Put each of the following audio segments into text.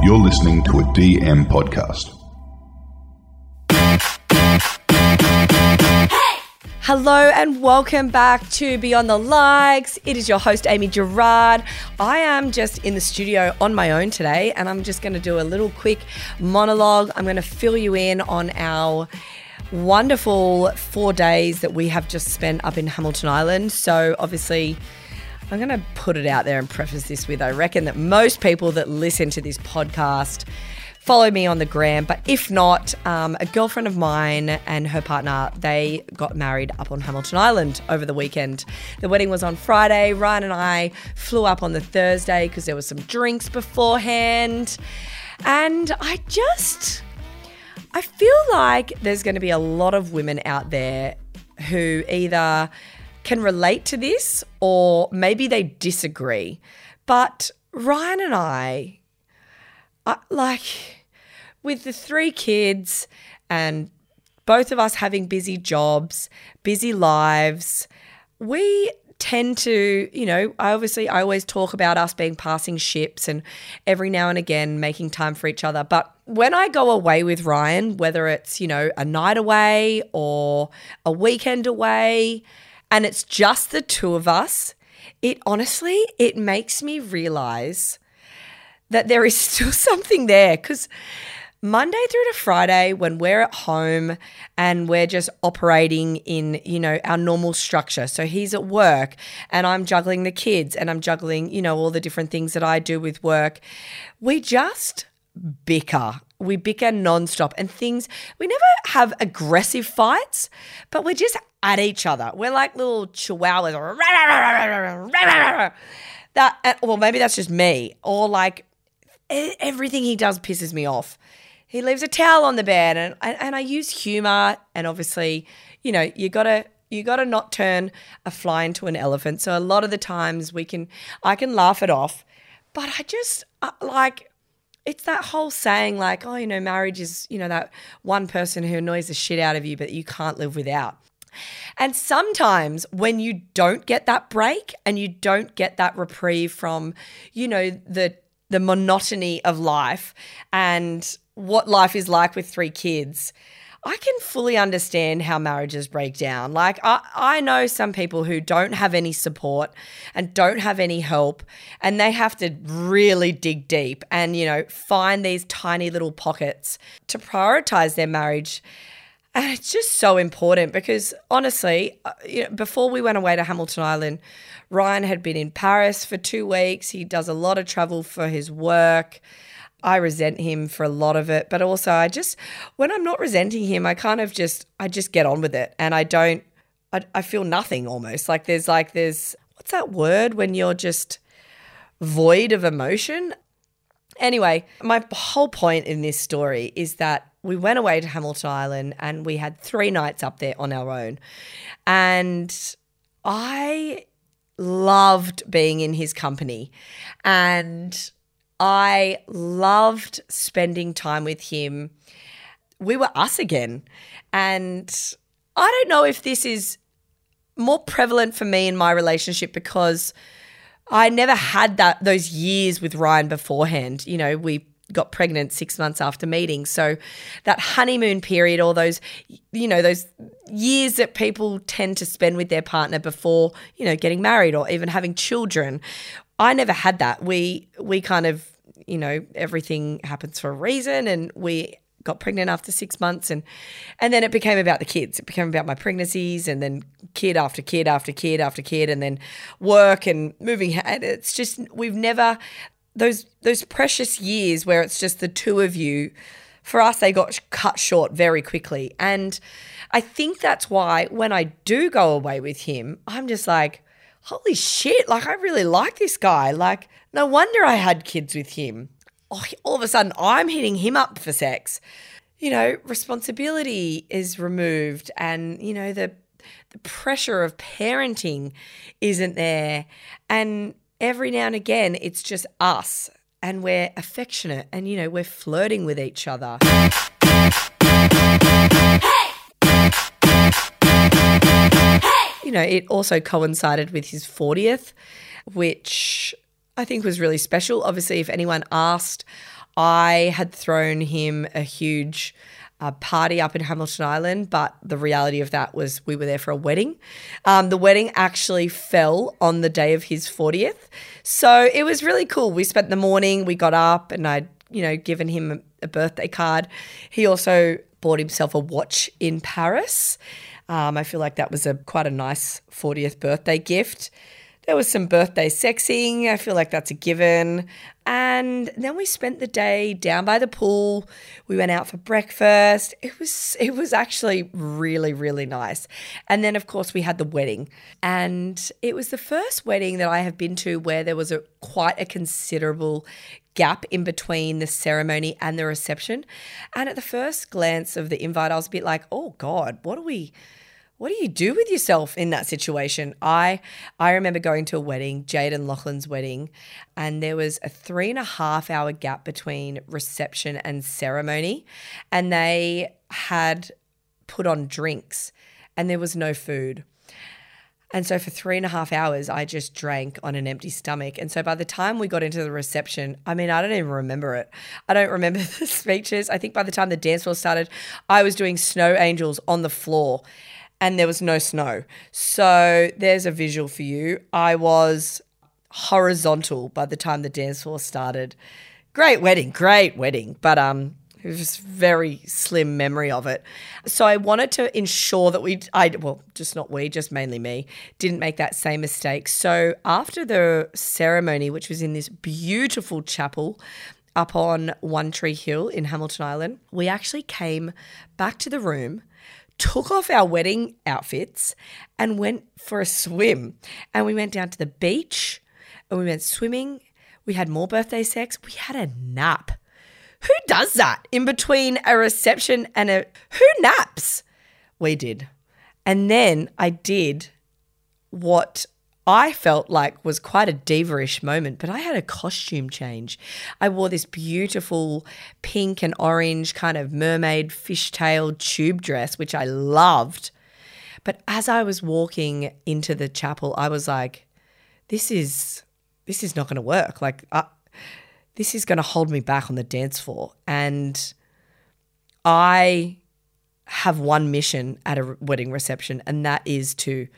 You're listening to a DM podcast. Hello and welcome back to Beyond the Likes. It is your host, Amy Gerard. I am just in the studio on my own today, and I'm just going to do a little quick monologue. I'm going to fill you in on our wonderful four days that we have just spent up in Hamilton Island. So, obviously, I'm going to put it out there and preface this with I reckon that most people that listen to this podcast follow me on the gram. But if not, um, a girlfriend of mine and her partner, they got married up on Hamilton Island over the weekend. The wedding was on Friday. Rhian and I flew up on the Thursday because there was some drinks beforehand. And I just, I feel like there's going to be a lot of women out there who either can relate to this or maybe they disagree. But Rhian and I, I like, with the three kids and both of us having busy jobs, busy lives, we tend to, you know, I obviously I always talk about us being passing ships and every now and again making time for each other. But when I go away with Rhian, whether it's, you know, a night away or a weekend away, and it's just the two of us, it honestly, it makes me realize that there is still something there because Monday through to Friday, when we're at home and we're just operating in, you know, our normal structure. So he's at work and I'm juggling the kids and I'm juggling, you know, all the different things that I do with work. We just bicker. We bicker nonstop and things, we never have aggressive fights, but we're just at each other. We're like little chihuahuas. That, well, maybe that's just me. Or like everything he does pisses me off he leaves a towel on the bed and and I use humor and obviously, you know, you got to you got to not turn a fly into an elephant. So a lot of the times we can I can laugh it off, but I just uh, like it's that whole saying like, oh, you know, marriage is, you know, that one person who annoys the shit out of you but you can't live without. And sometimes when you don't get that break and you don't get that reprieve from, you know, the the monotony of life and what life is like with three kids, I can fully understand how marriages break down. Like, I, I know some people who don't have any support and don't have any help, and they have to really dig deep and, you know, find these tiny little pockets to prioritize their marriage. And it's just so important because honestly, uh, you know, before we went away to Hamilton Island, Rhian had been in Paris for two weeks. He does a lot of travel for his work. I resent him for a lot of it, but also I just when I'm not resenting him, I kind of just I just get on with it and I don't I, I feel nothing almost. Like there's like there's what's that word when you're just void of emotion? Anyway, my whole point in this story is that we went away to Hamilton Island and we had three nights up there on our own. And I loved being in his company. And I loved spending time with him. We were us again. And I don't know if this is more prevalent for me in my relationship because I never had that those years with Rhian beforehand. You know, we got pregnant 6 months after meeting. So that honeymoon period or those you know, those years that people tend to spend with their partner before, you know, getting married or even having children. I never had that. We we kind of, you know, everything happens for a reason and we got pregnant after 6 months and and then it became about the kids. It became about my pregnancies and then kid after kid after kid after kid and then work and moving it's just we've never those those precious years where it's just the two of you for us they got cut short very quickly and i think that's why when i do go away with him i'm just like holy shit, like I really like this guy. Like, no wonder I had kids with him. Oh, all of a sudden, I'm hitting him up for sex. You know, responsibility is removed, and you know the the pressure of parenting isn't there, and every now and again, it's just us, and we're affectionate, and you know we're flirting with each other. You know, it also coincided with his 40th, which I think was really special. Obviously, if anyone asked, I had thrown him a huge uh, party up in Hamilton Island, but the reality of that was we were there for a wedding. Um, the wedding actually fell on the day of his 40th. So it was really cool. We spent the morning, we got up, and I'd, you know, given him a birthday card. He also bought himself a watch in Paris. Um, I feel like that was a quite a nice 40th birthday gift. There was some birthday sexing. I feel like that's a given. And then we spent the day down by the pool. We went out for breakfast. It was it was actually really really nice. And then of course we had the wedding. And it was the first wedding that I have been to where there was a quite a considerable gap in between the ceremony and the reception. And at the first glance of the invite I was a bit like, "Oh god, what are we what do you do with yourself in that situation? I I remember going to a wedding, Jade and Lachlan's wedding, and there was a three and a half hour gap between reception and ceremony, and they had put on drinks, and there was no food. And so for three and a half hours, I just drank on an empty stomach. And so by the time we got into the reception, I mean, I don't even remember it. I don't remember the speeches. I think by the time the dance floor started, I was doing snow angels on the floor and there was no snow. So there's a visual for you. I was horizontal by the time the dance floor started. Great wedding, great wedding, but um, it was very slim memory of it. So I wanted to ensure that we, I well, just not we, just mainly me, didn't make that same mistake. So after the ceremony, which was in this beautiful chapel up on One Tree Hill in Hamilton Island, we actually came back to the room took off our wedding outfits and went for a swim. And we went down to the beach and we went swimming. We had more birthday sex. We had a nap. Who does that in between a reception and a. Who naps? We did. And then I did what I felt like was quite a diva-ish moment, but I had a costume change. I wore this beautiful pink and orange kind of mermaid fishtail tube dress, which I loved. But as I was walking into the chapel, I was like, this is this is not going to work. Like uh, this is going to hold me back on the dance floor. And I have one mission at a wedding reception, and that is to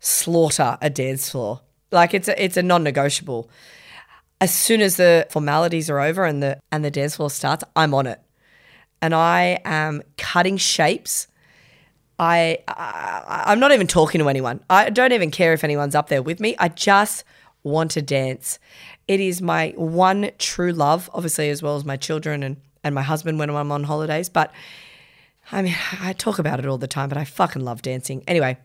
slaughter a dance floor. Like it's a, it's a non-negotiable. As soon as the formalities are over and the and the dance floor starts, I'm on it, and I am cutting shapes. I, I I'm not even talking to anyone. I don't even care if anyone's up there with me. I just want to dance. It is my one true love, obviously, as well as my children and and my husband when I'm on holidays. But I mean, I talk about it all the time, but I fucking love dancing. Anyway,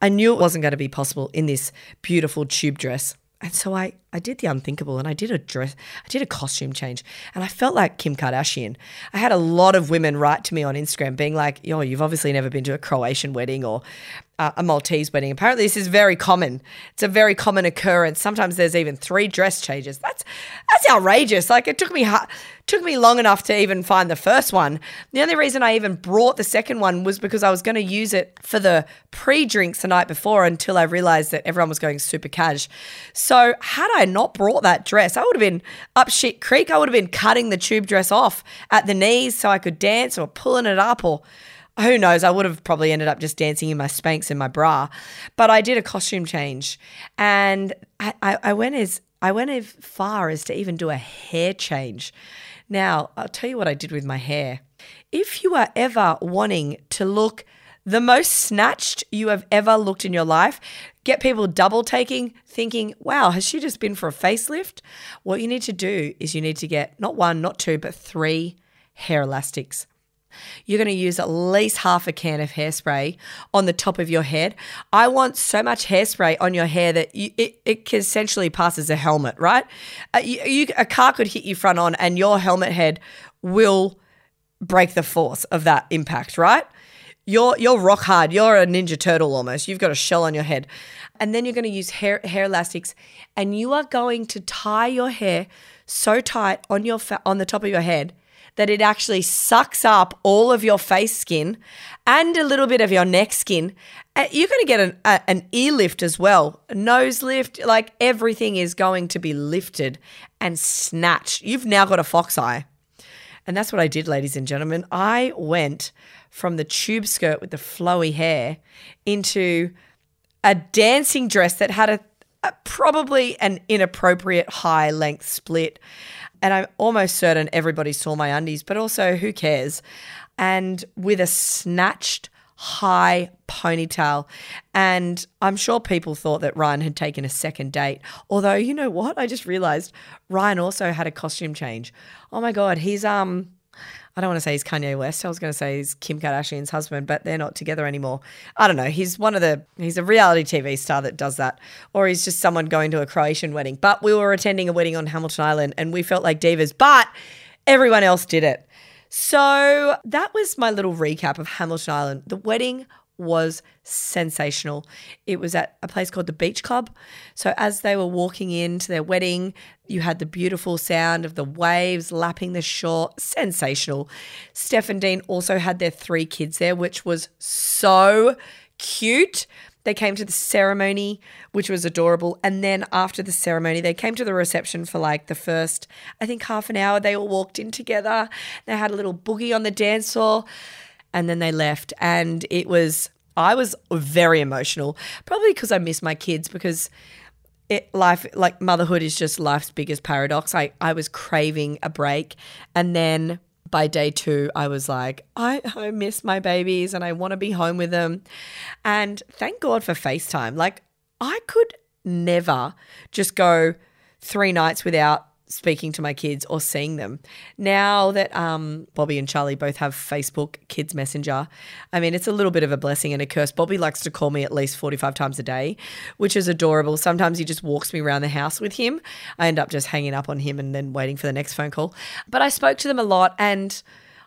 I knew it wasn't going to be possible in this beautiful tube dress. And so I, I did the unthinkable and I did a dress, I did a costume change and I felt like Kim Kardashian. I had a lot of women write to me on Instagram being like, yo, you've obviously never been to a Croatian wedding or uh, a Maltese wedding. Apparently, this is very common. It's a very common occurrence. Sometimes there's even three dress changes. That's that's outrageous. Like it took me took me long enough to even find the first one. The only reason I even brought the second one was because I was going to use it for the pre-drinks the night before until I realized that everyone was going super cash. So had I not brought that dress, I would have been up shit creek. I would have been cutting the tube dress off at the knees so I could dance or pulling it up or who knows? I would have probably ended up just dancing in my Spanx and my bra. But I did a costume change and I, I, I went as I went as far as to even do a hair change. Now, I'll tell you what I did with my hair. If you are ever wanting to look the most snatched you have ever looked in your life, get people double taking, thinking, wow, has she just been for a facelift? What you need to do is you need to get not one, not two, but three hair elastics. You're going to use at least half a can of hairspray on the top of your head. I want so much hairspray on your hair that you, it, it can essentially passes a helmet, right? Uh, you, you, a car could hit you front on and your helmet head will break the force of that impact, right? You're, you're rock hard. You're a Ninja Turtle almost. You've got a shell on your head. And then you're going to use hair, hair elastics and you are going to tie your hair so tight on your fa- on the top of your head that it actually sucks up all of your face skin and a little bit of your neck skin. Uh, you're going to get an, a, an ear lift as well, a nose lift. Like everything is going to be lifted and snatched. You've now got a fox eye. And that's what I did, ladies and gentlemen. I went from the tube skirt with the flowy hair into a dancing dress that had a, a probably an inappropriate high length split. And I'm almost certain everybody saw my undies, but also who cares? And with a snatched high ponytail. And I'm sure people thought that Rhian had taken a second date. Although, you know what? I just realized Rhian also had a costume change. Oh my God, he's, um, I don't want to say he's Kanye West. I was going to say he's Kim Kardashian's husband, but they're not together anymore. I don't know. He's one of the, he's a reality TV star that does that. Or he's just someone going to a Croatian wedding. But we were attending a wedding on Hamilton Island and we felt like divas, but everyone else did it. So that was my little recap of Hamilton Island. The wedding was sensational. It was at a place called the Beach Club. So as they were walking into their wedding, you had the beautiful sound of the waves lapping the shore. Sensational. Steph and Dean also had their three kids there, which was so cute. They came to the ceremony, which was adorable. And then after the ceremony, they came to the reception for like the first, I think, half an hour. They all walked in together. They had a little boogie on the dance floor. And then they left. And it was, I was very emotional, probably because I miss my kids because it life like motherhood is just life's biggest paradox. I, I was craving a break. And then by day two, I was like, I, I miss my babies and I want to be home with them. And thank God for FaceTime. Like, I could never just go three nights without speaking to my kids or seeing them. Now that um, Bobby and Charlie both have Facebook Kids Messenger, I mean, it's a little bit of a blessing and a curse. Bobby likes to call me at least 45 times a day, which is adorable. Sometimes he just walks me around the house with him. I end up just hanging up on him and then waiting for the next phone call. But I spoke to them a lot and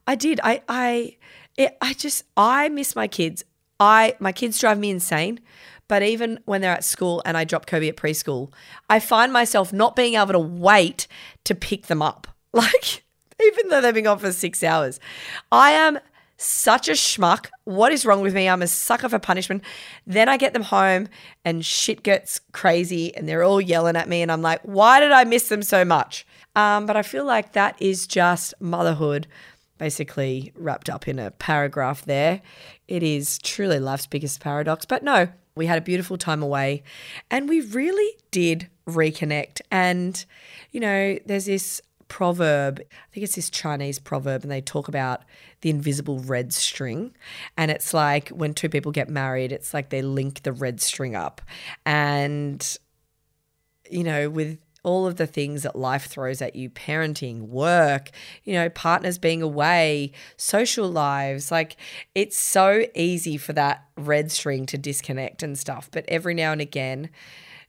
I did. I, I, it, I just, I miss my kids. I, my kids drive me insane. But even when they're at school and I drop Kobe at preschool, I find myself not being able to wait to pick them up. Like, even though they've been gone for six hours, I am such a schmuck. What is wrong with me? I'm a sucker for punishment. Then I get them home and shit gets crazy and they're all yelling at me. And I'm like, why did I miss them so much? Um, but I feel like that is just motherhood basically wrapped up in a paragraph there. It is truly life's biggest paradox. But no, we had a beautiful time away and we really did reconnect. And, you know, there's this proverb, I think it's this Chinese proverb, and they talk about the invisible red string. And it's like when two people get married, it's like they link the red string up. And, you know, with all of the things that life throws at you parenting, work, you know, partners being away, social lives. Like it's so easy for that red string to disconnect and stuff. But every now and again,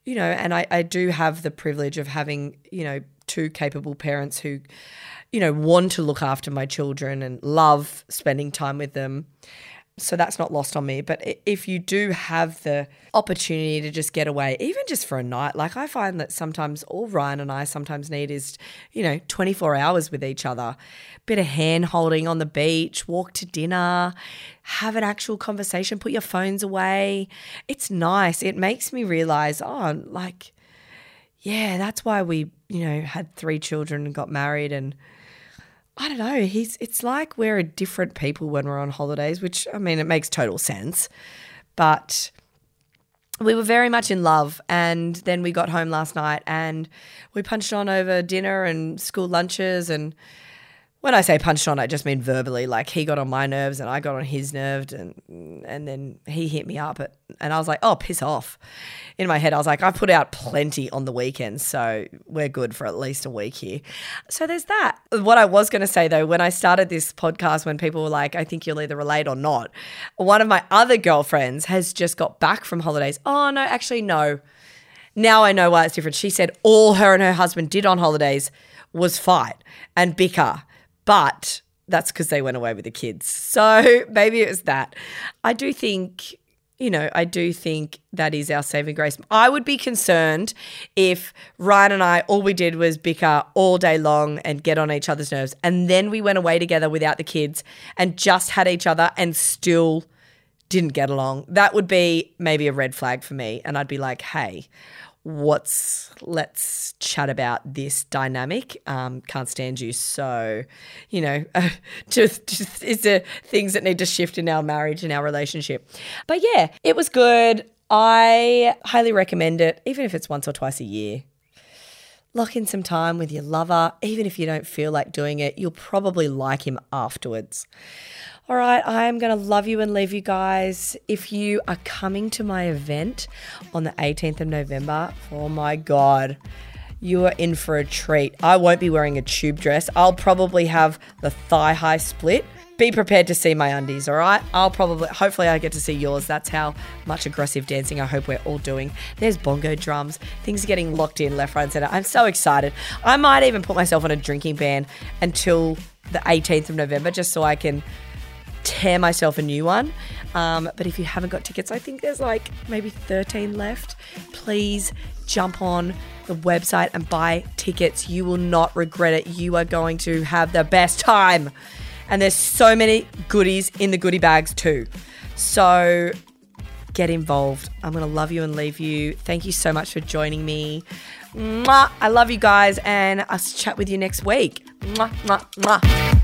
you know, and I, I do have the privilege of having, you know, two capable parents who, you know, want to look after my children and love spending time with them so that's not lost on me. But if you do have the opportunity to just get away, even just for a night, like I find that sometimes all Rhian and I sometimes need is, you know, 24 hours with each other, bit of hand holding on the beach, walk to dinner, have an actual conversation, put your phones away. It's nice. It makes me realize, oh, like, yeah, that's why we, you know, had three children and got married and I don't know. He's it's like we're a different people when we're on holidays, which I mean it makes total sense. But we were very much in love and then we got home last night and we punched on over dinner and school lunches and when I say punched on, I just mean verbally. Like he got on my nerves and I got on his nerves, and and then he hit me up, at, and I was like, oh, piss off. In my head, I was like, I put out plenty on the weekends, so we're good for at least a week here. So there's that. What I was going to say though, when I started this podcast, when people were like, I think you'll either relate or not, one of my other girlfriends has just got back from holidays. Oh no, actually no. Now I know why it's different. She said all her and her husband did on holidays was fight and bicker but that's because they went away with the kids. So maybe it was that. I do think, you know, I do think that is our saving grace. I would be concerned if Rhian and I, all we did was bicker all day long and get on each other's nerves. And then we went away together without the kids and just had each other and still didn't get along. That would be maybe a red flag for me. And I'd be like, hey, what's let's chat about this dynamic. Um can't stand you. So you know uh, just, just is there things that need to shift in our marriage and our relationship. But yeah it was good. I highly recommend it even if it's once or twice a year. Lock in some time with your lover. Even if you don't feel like doing it you'll probably like him afterwards all right, I am going to love you and leave you guys. If you are coming to my event on the 18th of November, oh my God, you are in for a treat. I won't be wearing a tube dress. I'll probably have the thigh high split. Be prepared to see my undies, all right? I'll probably, hopefully, I get to see yours. That's how much aggressive dancing I hope we're all doing. There's bongo drums. Things are getting locked in left, right, and center. I'm so excited. I might even put myself on a drinking ban until the 18th of November just so I can tear myself a new one. Um, but if you haven't got tickets, I think there's like maybe 13 left. Please jump on the website and buy tickets. You will not regret it. You are going to have the best time. And there's so many goodies in the goodie bags too. So get involved. I'm going to love you and leave you. Thank you so much for joining me. Mwah. I love you guys, and I'll chat with you next week. Mwah, mwah, mwah.